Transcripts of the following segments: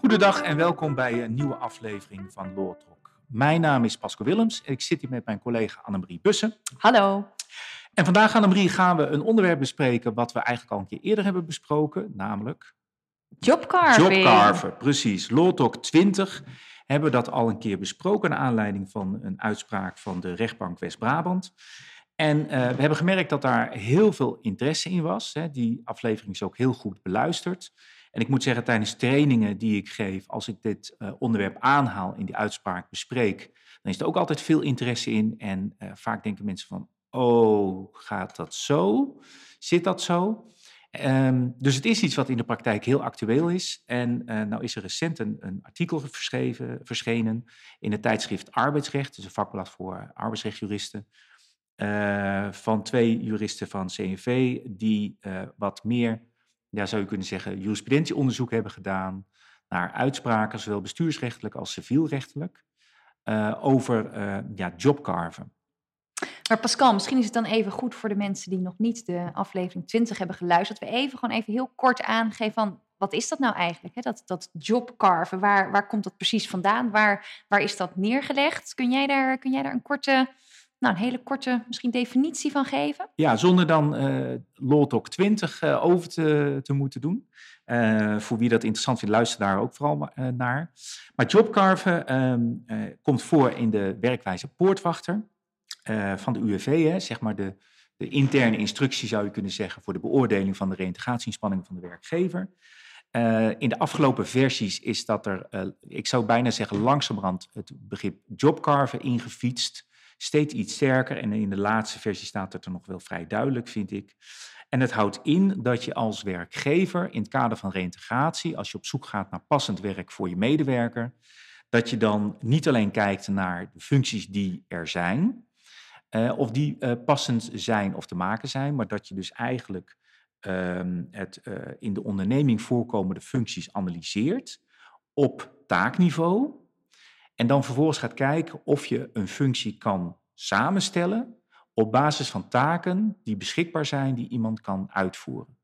Goedendag en welkom bij een nieuwe aflevering van Law Talk. Mijn naam is Pasco Willems en ik zit hier met mijn collega Annemarie Bussen. Hallo. En vandaag, Annemarie, gaan we een onderwerp bespreken wat we eigenlijk al een keer eerder hebben besproken, namelijk... Jobcarving. Jobcarver, precies. Law Talk 20 hebben we dat al een keer besproken naar aanleiding van een uitspraak van de rechtbank West-Brabant. En uh, we hebben gemerkt dat daar heel veel interesse in was. Hè. Die aflevering is ook heel goed beluisterd. En ik moet zeggen, tijdens trainingen die ik geef, als ik dit uh, onderwerp aanhaal in die uitspraak bespreek, dan is er ook altijd veel interesse in. En uh, vaak denken mensen van, oh, gaat dat zo? Zit dat zo? Um, dus het is iets wat in de praktijk heel actueel is. En uh, nou is er recent een, een artikel verschenen in het tijdschrift Arbeidsrecht, dus een vakblad voor arbeidsrechtjuristen, uh, van twee juristen van CNV die uh, wat meer, ja, zou je kunnen zeggen, jurisprudentieonderzoek hebben gedaan naar uitspraken, zowel bestuursrechtelijk als civielrechtelijk, over ja, jobcarven. Maar Pascal, misschien is het dan even goed voor de mensen die nog niet de aflevering 20 hebben geluisterd, dat we even gewoon even heel kort aangeven van wat is dat nou eigenlijk? Hè? Dat, dat jobcarven, waar, waar komt dat precies vandaan? Waar, waar is dat neergelegd? Kun jij daar, kun jij daar een korte, nou een hele korte misschien definitie van geven? Ja, zonder dan uh, Law Talk 20 uh, over te, te moeten doen. Uh, voor wie dat interessant vindt, luister daar ook vooral naar. Maar jobcarven uh, komt voor in de werkwijze poortwachter. Van de UWV, hè, zeg maar de, de, interne instructie zou je kunnen zeggen voor de beoordeling van de reïntegratieinspanningen van de werkgever. In de afgelopen versies is dat er, ik zou bijna zeggen, langzamerhand het begrip jobcarven ingefietst. Steeds iets sterker en in de laatste versie staat het er nog wel vrij duidelijk, vind ik. En het houdt in dat je als werkgever in het kader van reïntegratie, als je op zoek gaat naar passend werk voor je medewerker, dat je dan niet alleen kijkt naar de functies die er zijn, uh, of die uh, passend zijn of te maken zijn, maar dat je dus eigenlijk um, het uh, in de onderneming voorkomende functies analyseert op taakniveau. En dan vervolgens gaat kijken of je een functie kan samenstellen op basis van taken die beschikbaar zijn, die iemand kan uitvoeren.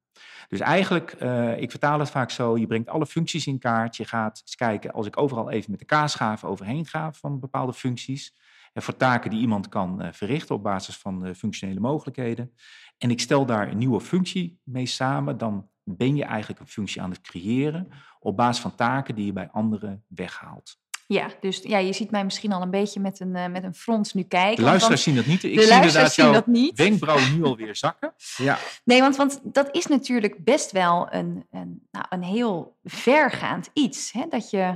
Dus eigenlijk, ik vertaal het vaak zo, je brengt alle functies in kaart. Je gaat eens kijken, als ik overal even met de kaasschaaf overheen ga van bepaalde functies, en voor taken die iemand kan uh, verrichten op basis van functionele mogelijkheden. En ik stel daar een nieuwe functie mee samen, dan ben je eigenlijk een functie aan het creëren op basis van taken die je bij anderen weghaalt. Ja, dus ja, je ziet mij misschien al een beetje met een, uh, met een frons nu kijken. De luisteraars zien dat niet. Ik zie inderdaad jouw dat niet. wenkbrauwen nu alweer zakken. Ja. Nee, want, want dat is natuurlijk best wel een, een, nou, een heel vergaand iets. Hè? Dat, je,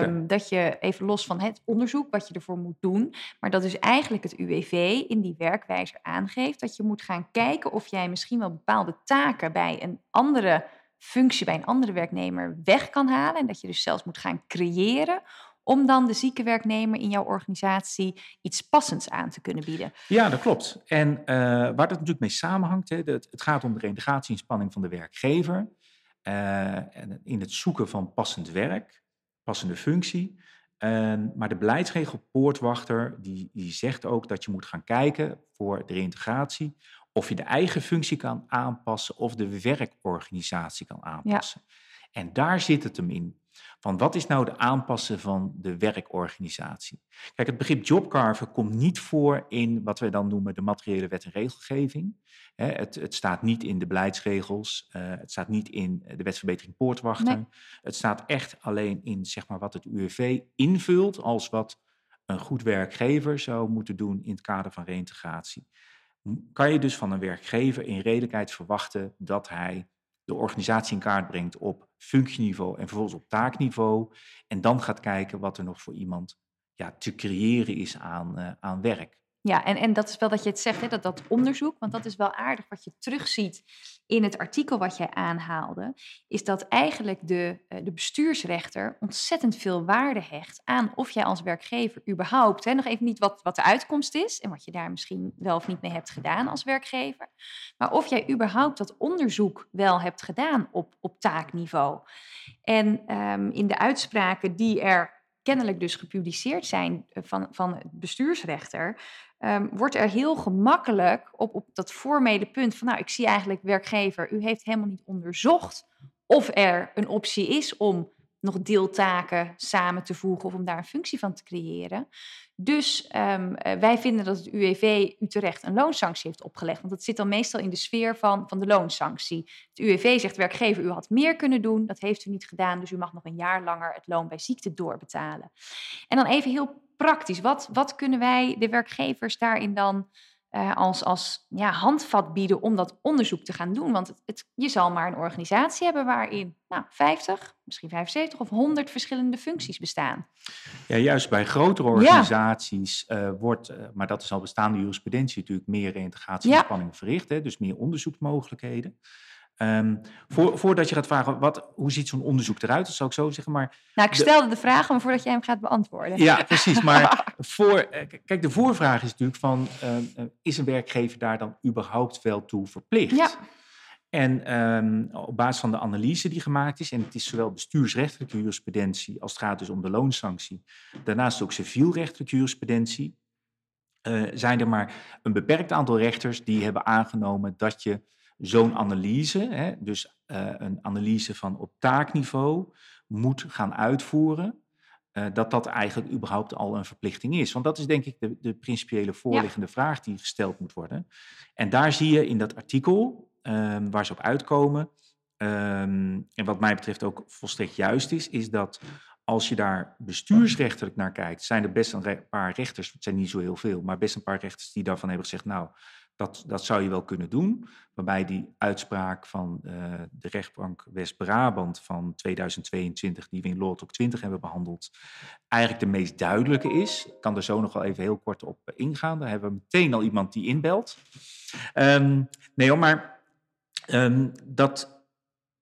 um, dat je even los van het onderzoek wat je ervoor moet doen, maar dat dus eigenlijk het UWV in die werkwijzer aangeeft dat je moet gaan kijken of jij misschien wel bepaalde taken bij een andere functie bij een andere werknemer weg kan halen. En dat je dus zelfs moet gaan creëren om dan de zieke werknemer in jouw organisatie iets passends aan te kunnen bieden. Ja, dat klopt. En uh, waar dat natuurlijk mee samenhangt, hè, het, het gaat om de reintegratieinspanning van de werkgever uh, in het zoeken van passend werk, passende functie. Uh, maar de beleidsregel poortwachter die, die zegt ook dat je moet gaan kijken voor de reintegratie of je de eigen functie kan aanpassen of de werkorganisatie kan aanpassen. Ja. En daar zit het hem in. Van wat is nou de aanpassen van de werkorganisatie? Kijk, het begrip jobcarver komt niet voor in wat wij dan noemen de materiële wet en regelgeving. Het, het staat niet in de beleidsregels, uh, het staat niet in de wetsverbetering poortwachter. Nee. Het staat echt alleen in zeg maar, wat het UWV invult als wat een goed werkgever zou moeten doen in het kader van reïntegratie. Kan je dus van een werkgever in redelijkheid verwachten dat hij de organisatie in kaart brengt op functieniveau en vervolgens op taakniveau. En dan gaat kijken wat er nog voor iemand ja, te creëren is aan, uh, aan werk. Ja, en, en dat is wel dat je het zegt, hè, dat, dat onderzoek, want dat is wel aardig wat je terugziet in het artikel wat jij aanhaalde, is dat eigenlijk de, de bestuursrechter ontzettend veel waarde hecht aan of jij als werkgever überhaupt, hè, nog even niet wat, wat de uitkomst is en wat je daar misschien wel of niet mee hebt gedaan als werkgever, maar of jij überhaupt dat onderzoek wel hebt gedaan op, op taakniveau. En um, in de uitspraken die er kennelijk dus gepubliceerd zijn eh, van, van het bestuursrechter, um, wordt er heel gemakkelijk op, op dat formele punt van, nou, ik zie eigenlijk werkgever, u heeft helemaal niet onderzocht of er een optie is om nog deeltaken samen te voegen of om daar een functie van te creëren. Dus um, wij vinden dat het UWV Utrecht een loonsanctie heeft opgelegd. Want dat zit dan meestal in de sfeer van, van de loonsanctie. Het UWV zegt werkgever, u had meer kunnen doen. Dat heeft u niet gedaan, dus u mag nog een jaar langer het loon bij ziekte doorbetalen. En dan even heel praktisch. Wat, wat kunnen wij de werkgevers daarin dan uh, als, als ja, handvat bieden om dat onderzoek te gaan doen. Want het, het, je zal maar een organisatie hebben waarin nou, 50, misschien 75 of 100 verschillende functies bestaan. Ja, juist bij grotere organisaties uh, wordt, uh, maar dat is al bestaande jurisprudentie, natuurlijk meer reintegratieinspanningen ja. verricht. Hè, dus meer onderzoeksmogelijkheden. Um, voor, voordat je gaat vragen, wat, hoe ziet zo'n onderzoek eruit? Dat zou ik zo zeggen. Maar nou, ik stelde de, vraag, maar voordat jij hem gaat beantwoorden. Ja, precies. Maar voor, eh, kijk, de voorvraag is natuurlijk van, uh, is een werkgever daar dan überhaupt wel toe verplicht? Ja. En um, op basis van de analyse die gemaakt is, en het is zowel bestuursrechtelijke jurisprudentie als het gaat dus om de loonsanctie, daarnaast ook civielrechtelijke jurisprudentie, uh, zijn er maar een beperkt aantal rechters die hebben aangenomen dat je zo'n analyse, hè, dus uh, een analyse van op taakniveau, moet gaan uitvoeren. Uh, dat dat eigenlijk überhaupt al een verplichting is. Want dat is denk ik de, de principiële voorliggende ja. vraag die gesteld moet worden. En daar zie je in dat artikel, um, waar ze op uitkomen, um, en wat mij betreft ook volstrekt juist is, is dat als je daar bestuursrechtelijk naar kijkt, zijn er best een paar rechters, het zijn niet zo heel veel, maar best een paar rechters die daarvan hebben gezegd, nou, dat, dat zou je wel kunnen doen. Waarbij die uitspraak van uh, de rechtbank West-Brabant van 2022, die we in Law 20 hebben behandeld, eigenlijk de meest duidelijke is. Ik kan er zo nog wel even heel kort op ingaan. Daar hebben we meteen al iemand die inbelt. Um, nee maar um, dat,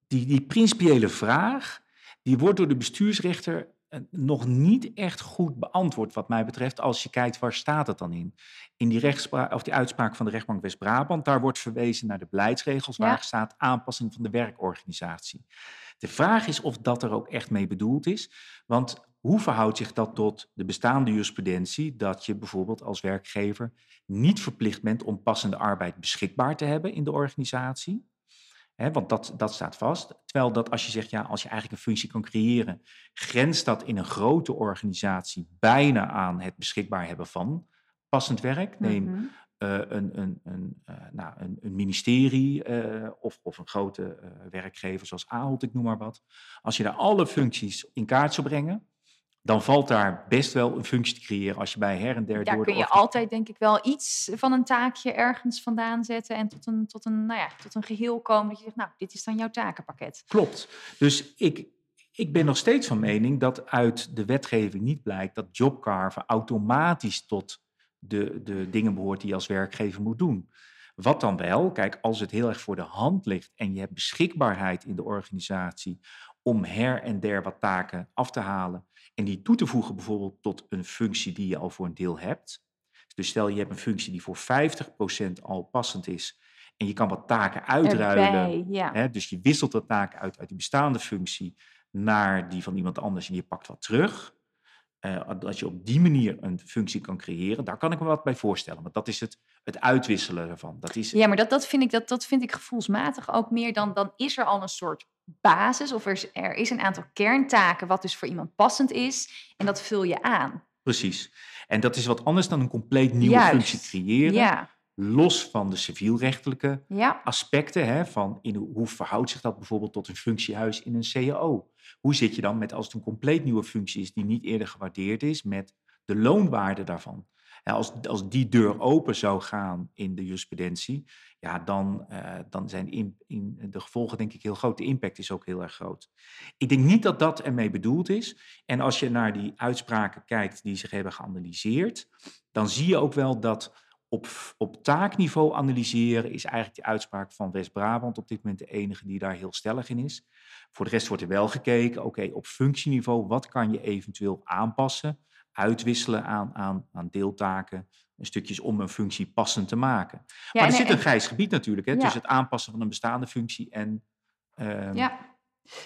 die, die principiële vraag, die wordt door de bestuursrechter nog niet echt goed beantwoord, wat mij betreft, als je kijkt waar staat het dan in. In die, rechtspraak, of die uitspraak van de rechtbank West-Brabant, daar wordt verwezen naar de beleidsregels waar staat aanpassing van de werkorganisatie. De vraag is of dat er ook echt mee bedoeld is, want hoe verhoudt zich dat tot de bestaande jurisprudentie dat je bijvoorbeeld als werkgever niet verplicht bent om passende arbeid beschikbaar te hebben in de organisatie? Want dat, dat staat vast. Terwijl dat als je zegt, ja, als je eigenlijk een functie kan creëren, grenst dat in een grote organisatie bijna aan het beschikbaar hebben van passend werk. Neem mm -hmm. uh, een, een, een, uh, nou, een, een ministerie uh, of, of een grote werkgever zoals Ahold, ik noem maar wat. Als je daar alle functies in kaart zou brengen, dan valt daar best wel een functie te creëren als je bij her en der Daar door kun je altijd denk ik wel iets van een taakje ergens vandaan zetten en tot een, tot een, nou ja, tot een geheel komen dat je zegt, nou, dit is dan jouw takenpakket. Klopt. Dus ik, ik ben nog steeds van mening dat uit de wetgeving niet blijkt dat jobcarven automatisch tot de, de dingen behoort die je als werkgever moet doen. Wat dan wel? Kijk, als het heel erg voor de hand ligt en je hebt beschikbaarheid in de organisatie om her en der wat taken af te halen en die toe te voegen bijvoorbeeld tot een functie die je al voor een deel hebt. Dus stel je hebt een functie die voor 50% al passend is en je kan wat taken uitruilen. Erbij, ja. hè, dus je wisselt wat taken uit uit die bestaande functie naar die van iemand anders en je pakt wat terug. Uh, dat je op die manier een functie kan creëren, daar kan ik me wat bij voorstellen. Want dat is het, het uitwisselen ervan. Dat is Ja, maar dat, dat, vind ik, dat, dat vind ik gevoelsmatig ook meer dan, dan is er al een soort basis of er is, er is een aantal kerntaken wat dus voor iemand passend is en dat vul je aan. Precies. En dat is wat anders dan een compleet nieuwe Juist. functie creëren. Ja. Los van de civielrechtelijke ja. aspecten. Hè, van in, hoe verhoudt zich dat bijvoorbeeld tot een functiehuis in een CAO? Hoe zit je dan met als het een compleet nieuwe functie is die niet eerder gewaardeerd is met de loonwaarde daarvan? Als, als die deur open zou gaan in de jurisprudentie, ja, dan, uh, dan zijn in, in de gevolgen denk ik heel groot. De impact is ook heel erg groot. Ik denk niet dat dat ermee bedoeld is. En als je naar die uitspraken kijkt die zich hebben geanalyseerd, dan zie je ook wel dat op, op taakniveau analyseren is eigenlijk die uitspraak van West-Brabant op dit moment de enige die daar heel stellig in is. Voor de rest wordt er wel gekeken, oké, op functieniveau, wat kan je eventueel aanpassen? Uitwisselen aan, aan, aan deeltaken, stukjes om een functie passend te maken. maar er zit een grijs gebied natuurlijk, hè, tussen het aanpassen van een bestaande functie en... Um, ja.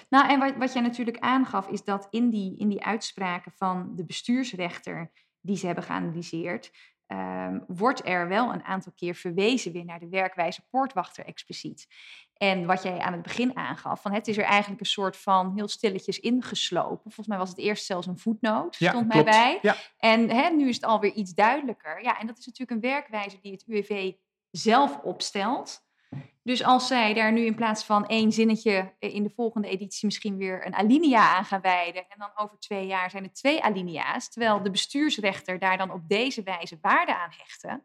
Nou, en wat, wat jij natuurlijk aangaf, is dat in die, in die uitspraken van de bestuursrechter die ze hebben geanalyseerd, um, wordt er wel een aantal keer verwezen weer naar de werkwijze poortwachter expliciet. En wat jij aan het begin aangaf, van het is er eigenlijk een soort van heel stilletjes ingeslopen. Volgens mij was het eerst zelfs een voetnoot, stond mij bij. Ja. En hè, nu is het alweer iets duidelijker. Ja, en dat is natuurlijk een werkwijze die het UWV zelf opstelt. Dus als zij daar nu in plaats van één zinnetje in de volgende editie misschien weer een alinea aan gaan wijden. En dan over twee jaar zijn het twee alinea's. Terwijl de bestuursrechter daar dan op deze wijze waarde aan hechten.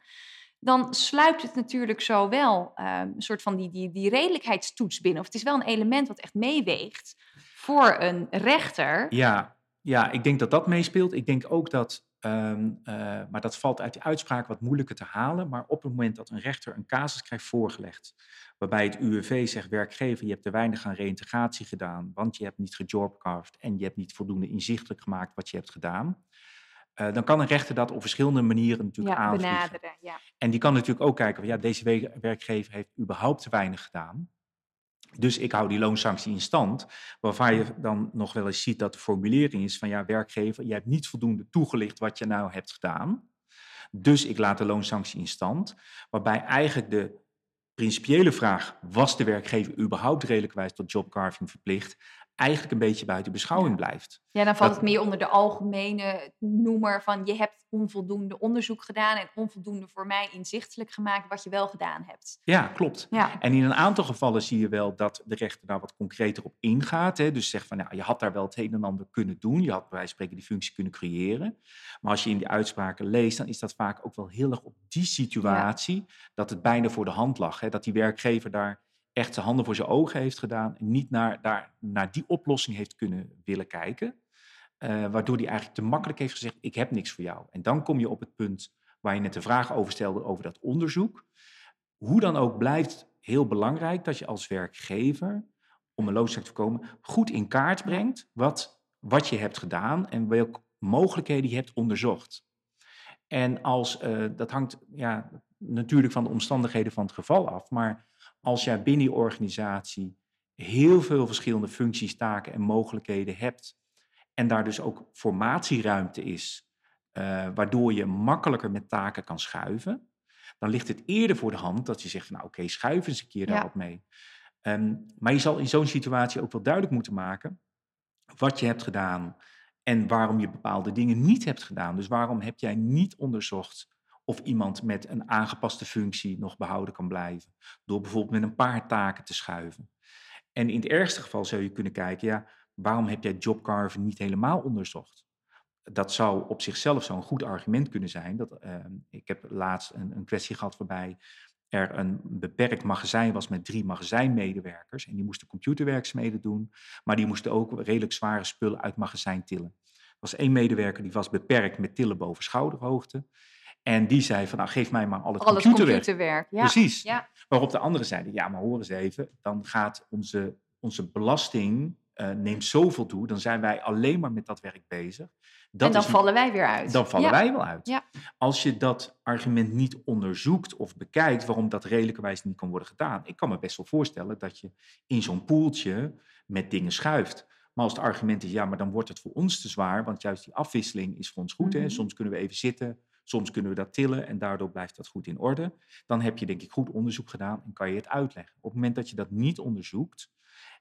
Dan sluipt het natuurlijk zo wel ehm, een soort van die, die, die redelijkheidstoets binnen. Of het is wel een element wat echt meeweegt voor een rechter. Ja, ja, ik denk dat dat meespeelt. Ik denk ook dat Ehm, eh, maar dat valt uit die uitspraak wat moeilijker te halen. Maar op het moment dat een rechter een casus krijgt voorgelegd, waarbij het UWV zegt, werkgever, je hebt te weinig aan reïntegratie gedaan, want je hebt niet gejobcarved en je hebt niet voldoende inzichtelijk gemaakt wat je hebt gedaan. Uh, dan kan een rechter dat op verschillende manieren natuurlijk ja, Benaderen, ja. En die kan natuurlijk ook kijken, van, ja, deze werkgever heeft überhaupt te weinig gedaan. Dus ik hou die loonsanctie in stand, waarvan je dan nog wel eens ziet dat de formulering is van ja, werkgever, je hebt niet voldoende toegelicht wat je nou hebt gedaan. Dus ik laat de loonsanctie in stand, waarbij eigenlijk de principiële vraag, was de werkgever überhaupt redelijkwijs tot jobcarving verplicht, eigenlijk een beetje buiten beschouwing blijft. Ja, dan valt het meer onder de algemene noemer van je hebt onvoldoende onderzoek gedaan en onvoldoende voor mij inzichtelijk gemaakt wat je wel gedaan hebt. Ja, klopt. Ja. En in een aantal gevallen zie je wel dat de rechter daar wat concreter op ingaat. Hè. Dus zegt van nou, je had daar wel het een en ander kunnen doen. Je had bij wijze van spreken die functie kunnen creëren. Maar als je in die uitspraken leest, dan is dat vaak ook wel heel erg op die situatie dat het bijna voor de hand lag. Hè. Dat die werkgever daar echt zijn handen voor zijn ogen heeft gedaan niet naar, daar, naar die oplossing heeft kunnen willen kijken. Uh, waardoor hij eigenlijk te makkelijk heeft gezegd, ik heb niks voor jou. En dan kom je op het punt waar je net de vraag over stelde over dat onderzoek. Hoe dan ook blijft heel belangrijk dat je als werkgever, om een loonzaak te voorkomen, goed in kaart brengt wat, wat je hebt gedaan en welke mogelijkheden je hebt onderzocht. En als, uh, dat hangt ja, natuurlijk van de omstandigheden van het geval af, maar als jij binnen je organisatie heel veel verschillende functies, taken en mogelijkheden hebt, en daar dus ook formatieruimte is, uh, waardoor je makkelijker met taken kan schuiven, dan ligt het eerder voor de hand dat je zegt, nou oké, okay, schuif eens een keer ja. daarop mee. Um, maar je zal in zo'n situatie ook wel duidelijk moeten maken wat je hebt gedaan en waarom je bepaalde dingen niet hebt gedaan. Dus waarom heb jij niet onderzocht of iemand met een aangepaste functie nog behouden kan blijven. Door bijvoorbeeld met een paar taken te schuiven. En in het ergste geval zou je kunnen kijken, ja, waarom heb jij jobcarven niet helemaal onderzocht? Dat zou op zichzelf zo'n goed argument kunnen zijn. Dat, uh, ik heb laatst een, een kwestie gehad waarbij er een beperkt magazijn was met drie magazijnmedewerkers. En die moesten computerwerkzaamheden doen, maar die moesten ook redelijk zware spullen uit magazijn tillen. Er was één medewerker die was beperkt met tillen boven schouderhoogte. En die zei van, nou geef mij maar al het Alles computerwerk. computerwerk. Ja. Precies. Ja. Waarop de anderen zeiden, ja maar hoor eens even, dan gaat onze, onze belasting uh, neemt zoveel toe, dan zijn wij alleen maar met dat werk bezig. Dat en dan vallen wij weer uit. Dan vallen wij wel uit. Ja. Als je dat argument niet onderzoekt of bekijkt waarom dat redelijkerwijs niet kan worden gedaan. Ik kan me best wel voorstellen dat je in zo'n poeltje met dingen schuift. Maar als het argument is, ja, maar dan wordt het voor ons te zwaar, want juist die afwisseling is voor ons goed. hè? Mhm. Soms kunnen we even zitten, Soms kunnen we dat tillen en daardoor blijft dat goed in orde. Dan heb je denk ik goed onderzoek gedaan en kan je het uitleggen. Op het moment dat je dat niet onderzoekt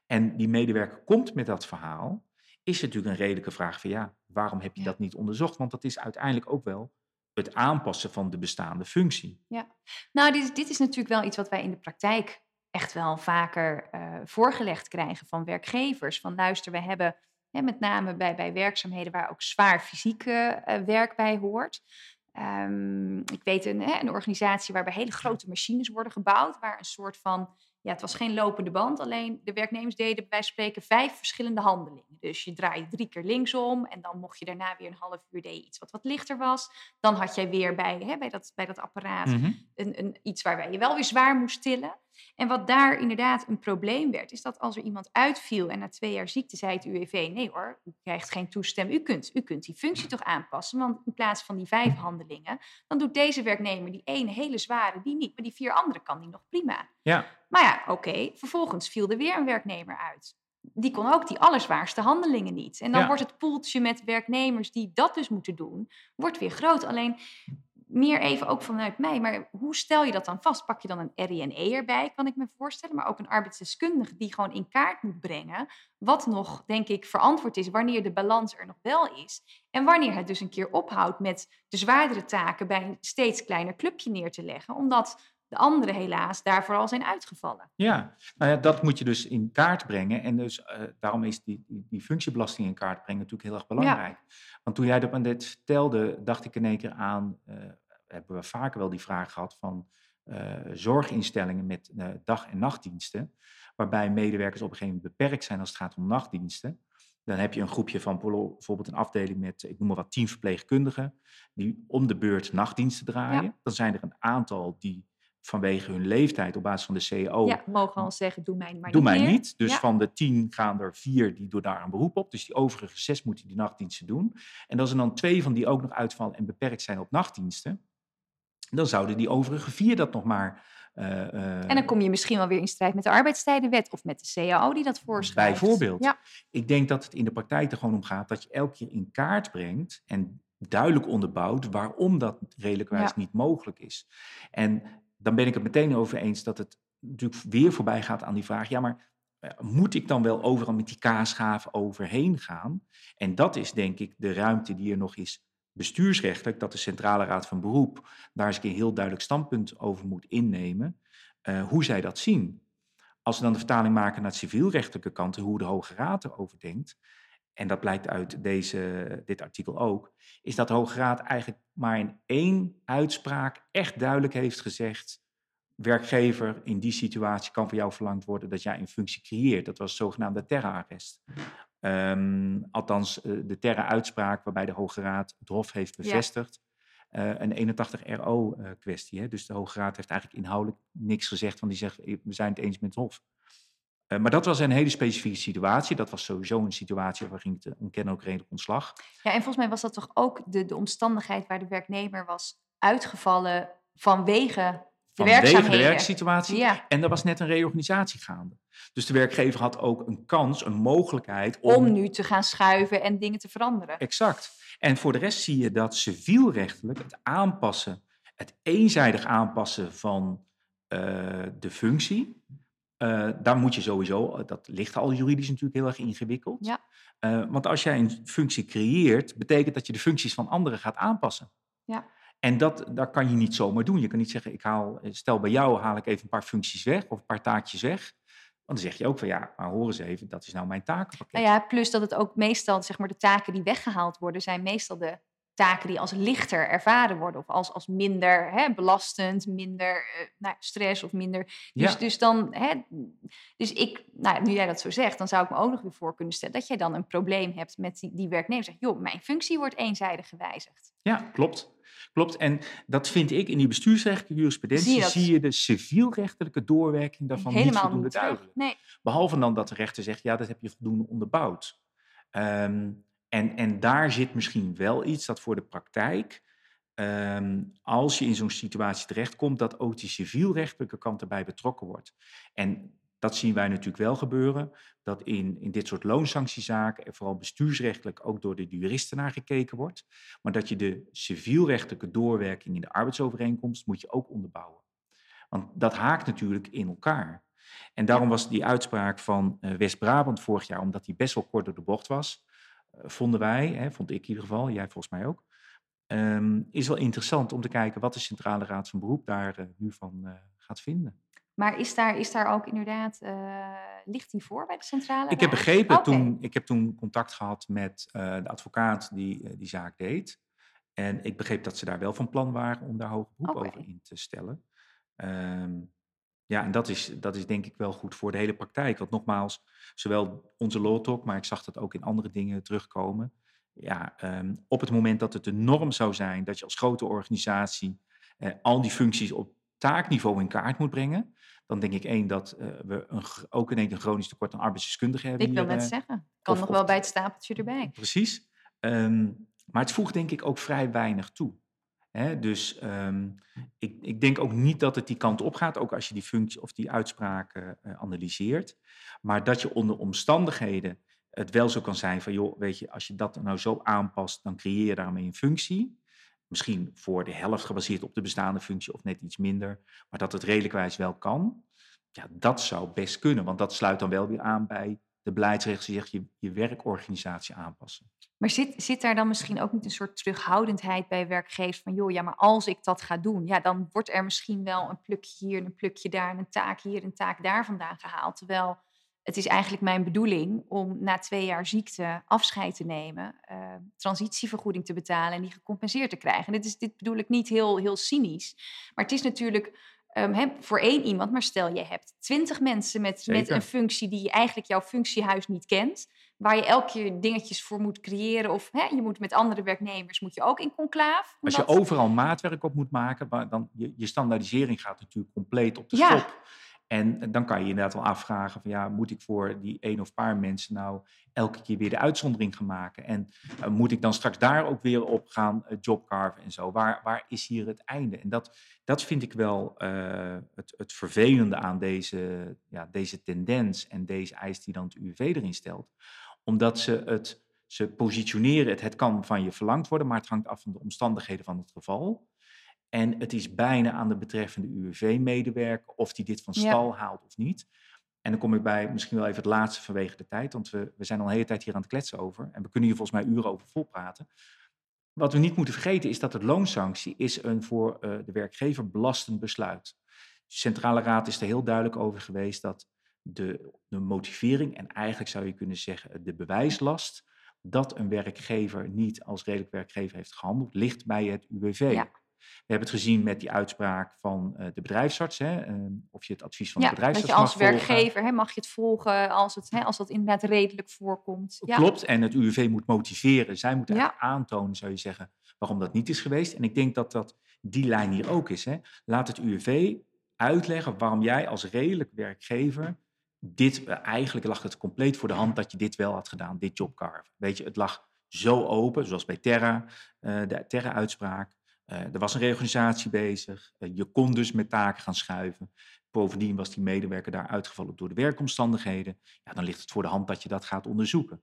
en die medewerker komt met dat verhaal, is het natuurlijk een redelijke vraag van ja, waarom heb je dat niet onderzocht? Want dat is uiteindelijk ook wel het aanpassen van de bestaande functie. Ja, nou dit, dit is natuurlijk wel iets wat wij in de praktijk echt wel vaker uh, voorgelegd krijgen van werkgevers. Van luister, we hebben hè, met name bij, bij werkzaamheden waar ook zwaar fysiek uh, werk bij hoort. Um, ik weet een, hè, een organisatie waarbij hele grote machines worden gebouwd, waar een soort van, ja, het was geen lopende band, alleen de werknemers deden bij spreken vijf verschillende handelingen. Dus je draait drie keer linksom en dan mocht je daarna weer een half uur deed iets wat wat lichter was. Dan had jij weer bij, hè, bij, dat, bij dat apparaat mhm. een, een, iets waarbij je wel weer zwaar moest tillen. En wat daar inderdaad een probleem werd, is dat als er iemand uitviel en na twee jaar ziekte zei het UWV, nee hoor, u krijgt geen toestemming, u kunt, u kunt die functie toch aanpassen, want in plaats van die vijf handelingen, dan doet deze werknemer die ene hele zware, die niet, maar die vier andere kan die nog prima. Ja. Maar ja, oké, vervolgens viel er weer een werknemer uit. die kon ook die allerzwaarste handelingen niet. En dan wordt het poeltje met werknemers die dat dus moeten doen, wordt weer groot. Alleen meer even ook vanuit mij, maar hoe stel je dat dan vast? Pak je dan een RINE erbij, kan ik me voorstellen, maar ook een arbeidsdeskundige die gewoon in kaart moet brengen wat nog, denk ik, verantwoord is, wanneer de balans er nog wel is. En wanneer het dus een keer ophoudt met de zwaardere taken bij een steeds kleiner clubje neer te leggen, omdat de anderen helaas daarvoor al zijn uitgevallen. Ja, nou ja, dat moet je dus in kaart brengen. En dus uh, daarom is die, die, die, functiebelasting in kaart brengen natuurlijk heel erg belangrijk. Want toen jij dat aan dit vertelde, dacht ik in één keer aan, uh, hebben we vaker wel die vraag gehad van uh, zorginstellingen met dag- en nachtdiensten, waarbij medewerkers op een gegeven moment beperkt zijn als het gaat om nachtdiensten. Dan heb je een groepje van bijvoorbeeld een afdeling met, ik noem maar wat, tien verpleegkundigen, die om de beurt nachtdiensten draaien. Dan zijn er een aantal die vanwege hun leeftijd op basis van de CEO. Ja, mogen al zeggen, doe mij maar doe niet. Doe mij niet. Dus van de tien gaan er vier die door daar een beroep op. Dus die overige zes moeten die nachtdiensten doen. En als er dan twee van die ook nog uitvallen en beperkt zijn op nachtdiensten, dan zouden die overige vier dat nog maar. Uh, uh, en dan kom je misschien wel weer in strijd met de arbeidstijdenwet of met de CAO die dat voorschrijft. Bijvoorbeeld. Ja. Ik denk dat het in de praktijk er gewoon om gaat dat je elke keer in kaart brengt en duidelijk onderbouwt waarom dat redelijkwijs ja. niet mogelijk is. En dan ben ik het meteen over eens dat het natuurlijk weer voorbij gaat aan die vraag, ja, maar eh, moet ik dan wel overal met die kaasgaven overheen gaan? En dat is denk ik de ruimte die er nog is bestuursrechtelijk, dat de Centrale Raad van Beroep daar eens een heel duidelijk standpunt over moet innemen, uh, hoe zij dat zien. Als we dan de vertaling maken naar het civielrechtelijke kant, hoe de Hoge Raad erover denkt, en dat blijkt uit deze, dit artikel ook, is dat de Hoge Raad eigenlijk maar in één uitspraak echt duidelijk heeft gezegd, werkgever in die situatie kan van jou verlangd worden dat jij een functie creëert. Dat was het zogenaamde terra-arrest. Um, althans, eh, de terra-uitspraak waarbij de Hoge Raad het Hof heeft bevestigd. Ja. Uh, een 81 RO-kwestie. dus de Hoge Raad heeft eigenlijk inhoudelijk niks gezegd, want die zegt we zijn het eens met het Hof. Uh, maar dat was een hele specifieke situatie. Dat was sowieso een situatie waar ging het ontkennen ook redelijk ontslag. Ja, en volgens mij was dat toch ook de, de omstandigheid waar de werknemer was uitgevallen vanwege de Vanwege de werksituatie. Ja. En er was net een reorganisatie gaande. Dus de werkgever had ook een kans, een mogelijkheid om... Om nu te gaan schuiven en dingen te veranderen. Exact. En voor de rest zie je dat civielrechtelijk het aanpassen, het eenzijdig aanpassen van uh, de functie, uh, daar moet je sowieso, dat ligt al juridisch natuurlijk heel erg ingewikkeld. Ja. Uh, want als jij een functie creëert, betekent dat je de functies van anderen gaat aanpassen. Ja. En dat, dat kan je niet zomaar doen. Je kan niet zeggen, ik haal, stel bij jou haal ik even een paar functies weg of een paar taakjes weg. Want dan zeg je ook van ja, maar horen ze even, dat is nou mijn takenpakket. Nou ja, plus dat het ook meestal, zeg maar, de taken die weggehaald worden, zijn meestal de taken die als lichter ervaren worden. Of als, als minder hè, belastend, minder uh, nou, stress of minder. Dus, ja. dus dan, hè, dus ik, nou, nu jij dat zo zegt, dan zou ik me ook nog weer voor kunnen stellen dat jij dan een probleem hebt met die, die werknemer. Zegt, joh, mijn functie wordt eenzijdig gewijzigd. Ja, klopt. Klopt, en dat vind ik in die bestuursrechtelijke jurisprudentie zie je, zie je de civielrechtelijke doorwerking daarvan Helemaal niet voldoende niet duidelijk. Nee. Behalve dan dat de rechter zegt, ja, dat heb je voldoende onderbouwd. Um, en, en daar zit misschien wel iets dat voor de praktijk, um, als je in zo'n situatie terechtkomt, dat ook die civielrechtelijke kant erbij betrokken wordt. En dat zien wij natuurlijk wel gebeuren, dat in, in dit soort loonsanctiezaken en vooral bestuursrechtelijk ook door de juristen naar gekeken wordt. Maar dat je de civielrechtelijke doorwerking in de arbeidsovereenkomst moet je ook onderbouwen. Want dat haakt natuurlijk in elkaar. En daarom was die uitspraak van uh, West-Brabant vorig jaar, omdat die best wel kort door de bocht was, vonden wij, hè, vond ik in ieder geval, jij volgens mij ook, um, is wel interessant om te kijken wat de Centrale Raad van Beroep daar uh, nu van gaat vinden. Maar is daar, is daar ook inderdaad, uh, ligt die voor bij de centrale? Ik heb begrepen, okay. toen, ik heb toen contact gehad met de advocaat die die zaak deed. En ik begreep dat ze daar wel van plan waren om daar hoger beroep okay. over in te stellen. Um, ja, en dat is, dat is denk ik wel goed voor de hele praktijk. Want nogmaals, zowel onze Law Talk, maar ik zag dat ook in andere dingen terugkomen. Ja, um, op het moment dat het de norm zou zijn dat je als grote organisatie al die functies op taakniveau in kaart moet brengen, dan denk ik één dat uh, we een, ook in één een chronisch tekort aan arbeidsdeskundigen hebben. Ik wil net uh, zeggen, kan of, nog wel bij het stapeltje erbij. Precies. Um, maar het voegt denk ik ook vrij weinig toe. Dus ehm, ik, ik denk ook niet dat het die kant op gaat, ook als je die functie of die uitspraken uh, analyseert. Maar dat je onder omstandigheden het wel zo kan zijn van, joh, weet je, als je dat nou zo aanpast, dan creëer je daarmee een functie. Misschien voor de helft gebaseerd op de bestaande functie of net iets minder, maar dat het redelijkwijs wel kan. Ja, dat zou best kunnen, want dat sluit dan wel weer aan bij de beleidsregels zegt je, je werkorganisatie aanpassen. Maar zit, zit daar dan misschien ook niet een soort terughoudendheid bij werkgevers van joh, ja, maar als ik dat ga doen, ja, dan wordt er misschien wel een plukje hier, een plukje daar, een taak hier, een taak daar vandaan gehaald. Terwijl het is eigenlijk mijn bedoeling om na twee jaar ziekte afscheid te nemen, uh, transitievergoeding te betalen en die gecompenseerd te krijgen. En dit, is, dit bedoel ik niet heel, heel cynisch, maar het is natuurlijk um, voor één iemand, maar stel je hebt twintig mensen met, met een functie die eigenlijk jouw functiehuis niet kent, waar je elke keer dingetjes voor moet creëren of je moet met andere werknemers moet je ook in conclaaf. Als je overal maatwerk op moet maken, dan je, je standaardisering gaat natuurlijk compleet op de ja. schop. En dan kan je inderdaad wel afvragen van ja, moet ik voor die één of paar mensen nou elke keer weer de uitzondering gaan maken? En uh, moet ik dan straks daar ook weer op gaan uh, jobcarven en zo? Waar, waar is hier het einde? En dat, dat vind ik wel het, het vervelende aan deze, ja, deze tendens en deze eis die dan het UWV erin stelt. Omdat ze het, ze positioneren, het, het kan van je verlangd worden, maar het hangt af van de omstandigheden van het geval. En het is bijna aan de betreffende UWV-medewerker of die dit van stal haalt of niet. En dan kom ik bij misschien wel even het laatste vanwege de tijd, want we, we zijn al een hele tijd hier aan het kletsen over. En we kunnen hier volgens mij uren over volpraten. Wat we niet moeten vergeten is dat het loonsanctie is een voor uh, de werkgever belastend besluit. De Centrale Raad is er heel duidelijk over geweest dat de, de motivering en eigenlijk zou je kunnen zeggen de bewijslast dat een werkgever niet als redelijk werkgever heeft gehandeld, ligt bij het UWV. Ja. We hebben het gezien met die uitspraak van uh, de bedrijfsarts. Hè, uh, of je het advies van ja, de bedrijfsarts dat je als werkgever hè, mag je het volgen als, het, hè, als dat inderdaad redelijk voorkomt. Ja. Klopt, en het UWV moet motiveren. Zij moeten ja. aantonen, zou je zeggen, waarom dat niet is geweest. En ik denk dat dat die lijn hier ook is. Hè. Laat het UWV uitleggen waarom jij als redelijk werkgever dit, uh, eigenlijk lag het compleet voor de hand dat je dit wel had gedaan, dit jobcarve. Weet je, het lag zo open, zoals bij Terra, de Terra-uitspraak. Uh, er was een reorganisatie bezig. Uh, je kon dus met taken gaan schuiven. Bovendien was die medewerker daar uitgevallen door de werkomstandigheden. Ja, dan ligt het voor de hand dat je dat gaat onderzoeken.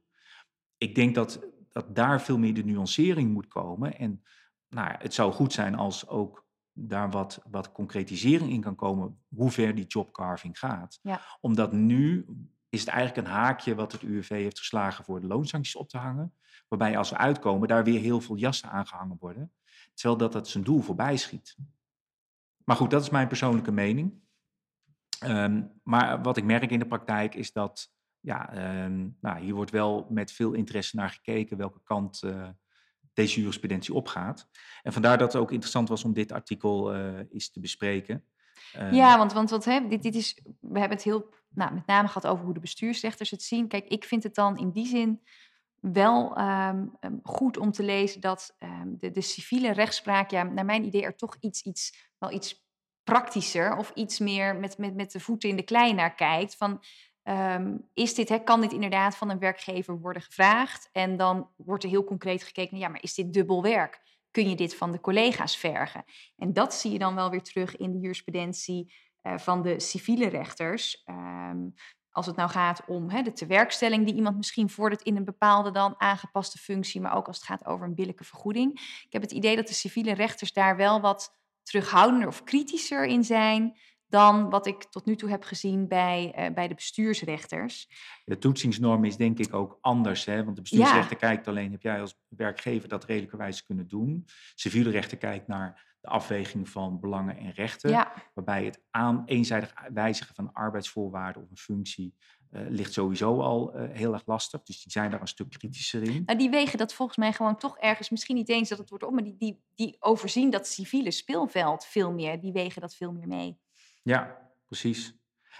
Ik denk dat, dat daar veel meer de nuancering moet komen. En nou, het zou goed zijn als ook daar wat, wat concretisering in kan komen hoe ver die jobcarving gaat. Ja. Omdat nu is het eigenlijk een haakje wat het UWV heeft geslagen voor de loonsancties op te hangen. Waarbij als we uitkomen daar weer heel veel jassen aangehangen worden. Terwijl dat het zijn doel voorbij schiet. Maar goed, dat is mijn persoonlijke mening. Um, maar wat ik merk in de praktijk is dat ja, um, nou, hier wordt wel met veel interesse naar gekeken welke kant uh, deze jurisprudentie opgaat. En vandaar dat het ook interessant was om dit artikel uh, eens te bespreken. Um, ja, want, want wat, hè, dit, dit is, we hebben het heel nou, met name gehad over hoe de bestuursrechters het zien. Kijk, ik vind het dan in die zin wel um, goed om te lezen dat um, de, de, civiele rechtspraak, ja, naar mijn idee, er toch iets, iets, wel iets praktischer of iets meer met, met, met de voeten in de klei naar kijkt. Van, is dit, hè, kan dit inderdaad van een werkgever worden gevraagd? En dan wordt er heel concreet gekeken, ja, maar is dit dubbel werk? Kun je dit van de collega's vergen? En dat zie je dan wel weer terug in de jurisprudentie uh, van de civiele rechters. Als het nou gaat om hè, de tewerkstelling die iemand misschien vordert in een bepaalde dan aangepaste functie, maar ook als het gaat over een billijke vergoeding. Ik heb het idee dat de civiele rechters daar wel wat terughoudender of kritischer in zijn dan wat ik tot nu toe heb gezien bij, uh, bij de bestuursrechters. De toetsingsnorm is denk ik ook anders, hè? want de bestuursrechter ja. kijkt alleen, heb jij als werkgever dat redelijkerwijs kunnen doen? Civiele rechter kijkt naar de afweging van belangen en rechten, ja. waarbij het aan eenzijdig wijzigen van arbeidsvoorwaarden of een functie uh, ligt sowieso al uh, heel erg lastig. Dus die zijn daar een stuk kritischer in. Nou, die wegen dat volgens mij gewoon toch ergens, misschien niet eens dat het wordt op, maar die, die, die overzien dat civiele speelveld veel meer, die wegen dat veel meer mee. Ja, precies.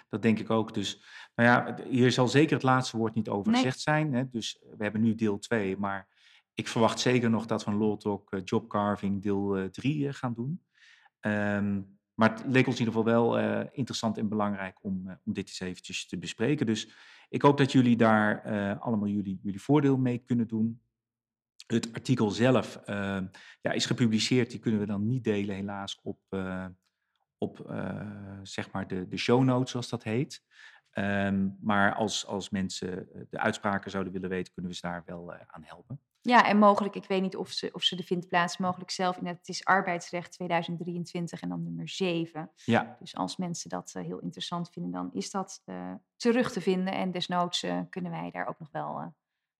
Dat denk ik ook. Dus nou ja, hier zal zeker het laatste woord niet over nee. gezegd zijn. Hè? Dus we hebben nu deel 2, maar ik verwacht zeker nog dat we een uh, Job Carving deel 3 uh, gaan doen. Um, maar het leek ons in ieder geval wel interessant en belangrijk om, om dit eens eventjes te bespreken. Dus ik hoop dat jullie daar allemaal jullie, jullie voordeel mee kunnen doen. Het artikel zelf uh, ja, is gepubliceerd. Die kunnen we dan niet delen, helaas, op, op zeg maar de, de show notes, zoals dat heet. Um, maar als, als mensen de uitspraken zouden willen weten, kunnen we ze daar wel aan helpen. Ja, en mogelijk, ik weet niet of ze, of ze de vindplaats mogelijk zelf. Het is arbeidsrecht 2023 en dan nummer 7. Ja. Dus als mensen dat uh, heel interessant vinden, dan is dat uh, terug te vinden. En desnoods uh, kunnen wij daar ook nog wel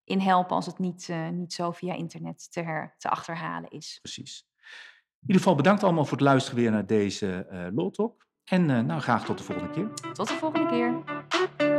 in helpen als het niet, niet zo via internet te, her, te achterhalen is. Precies. In ieder geval bedankt allemaal voor het luisteren weer naar deze uh, Law Talk. En nou, graag tot de volgende keer. Tot de volgende keer.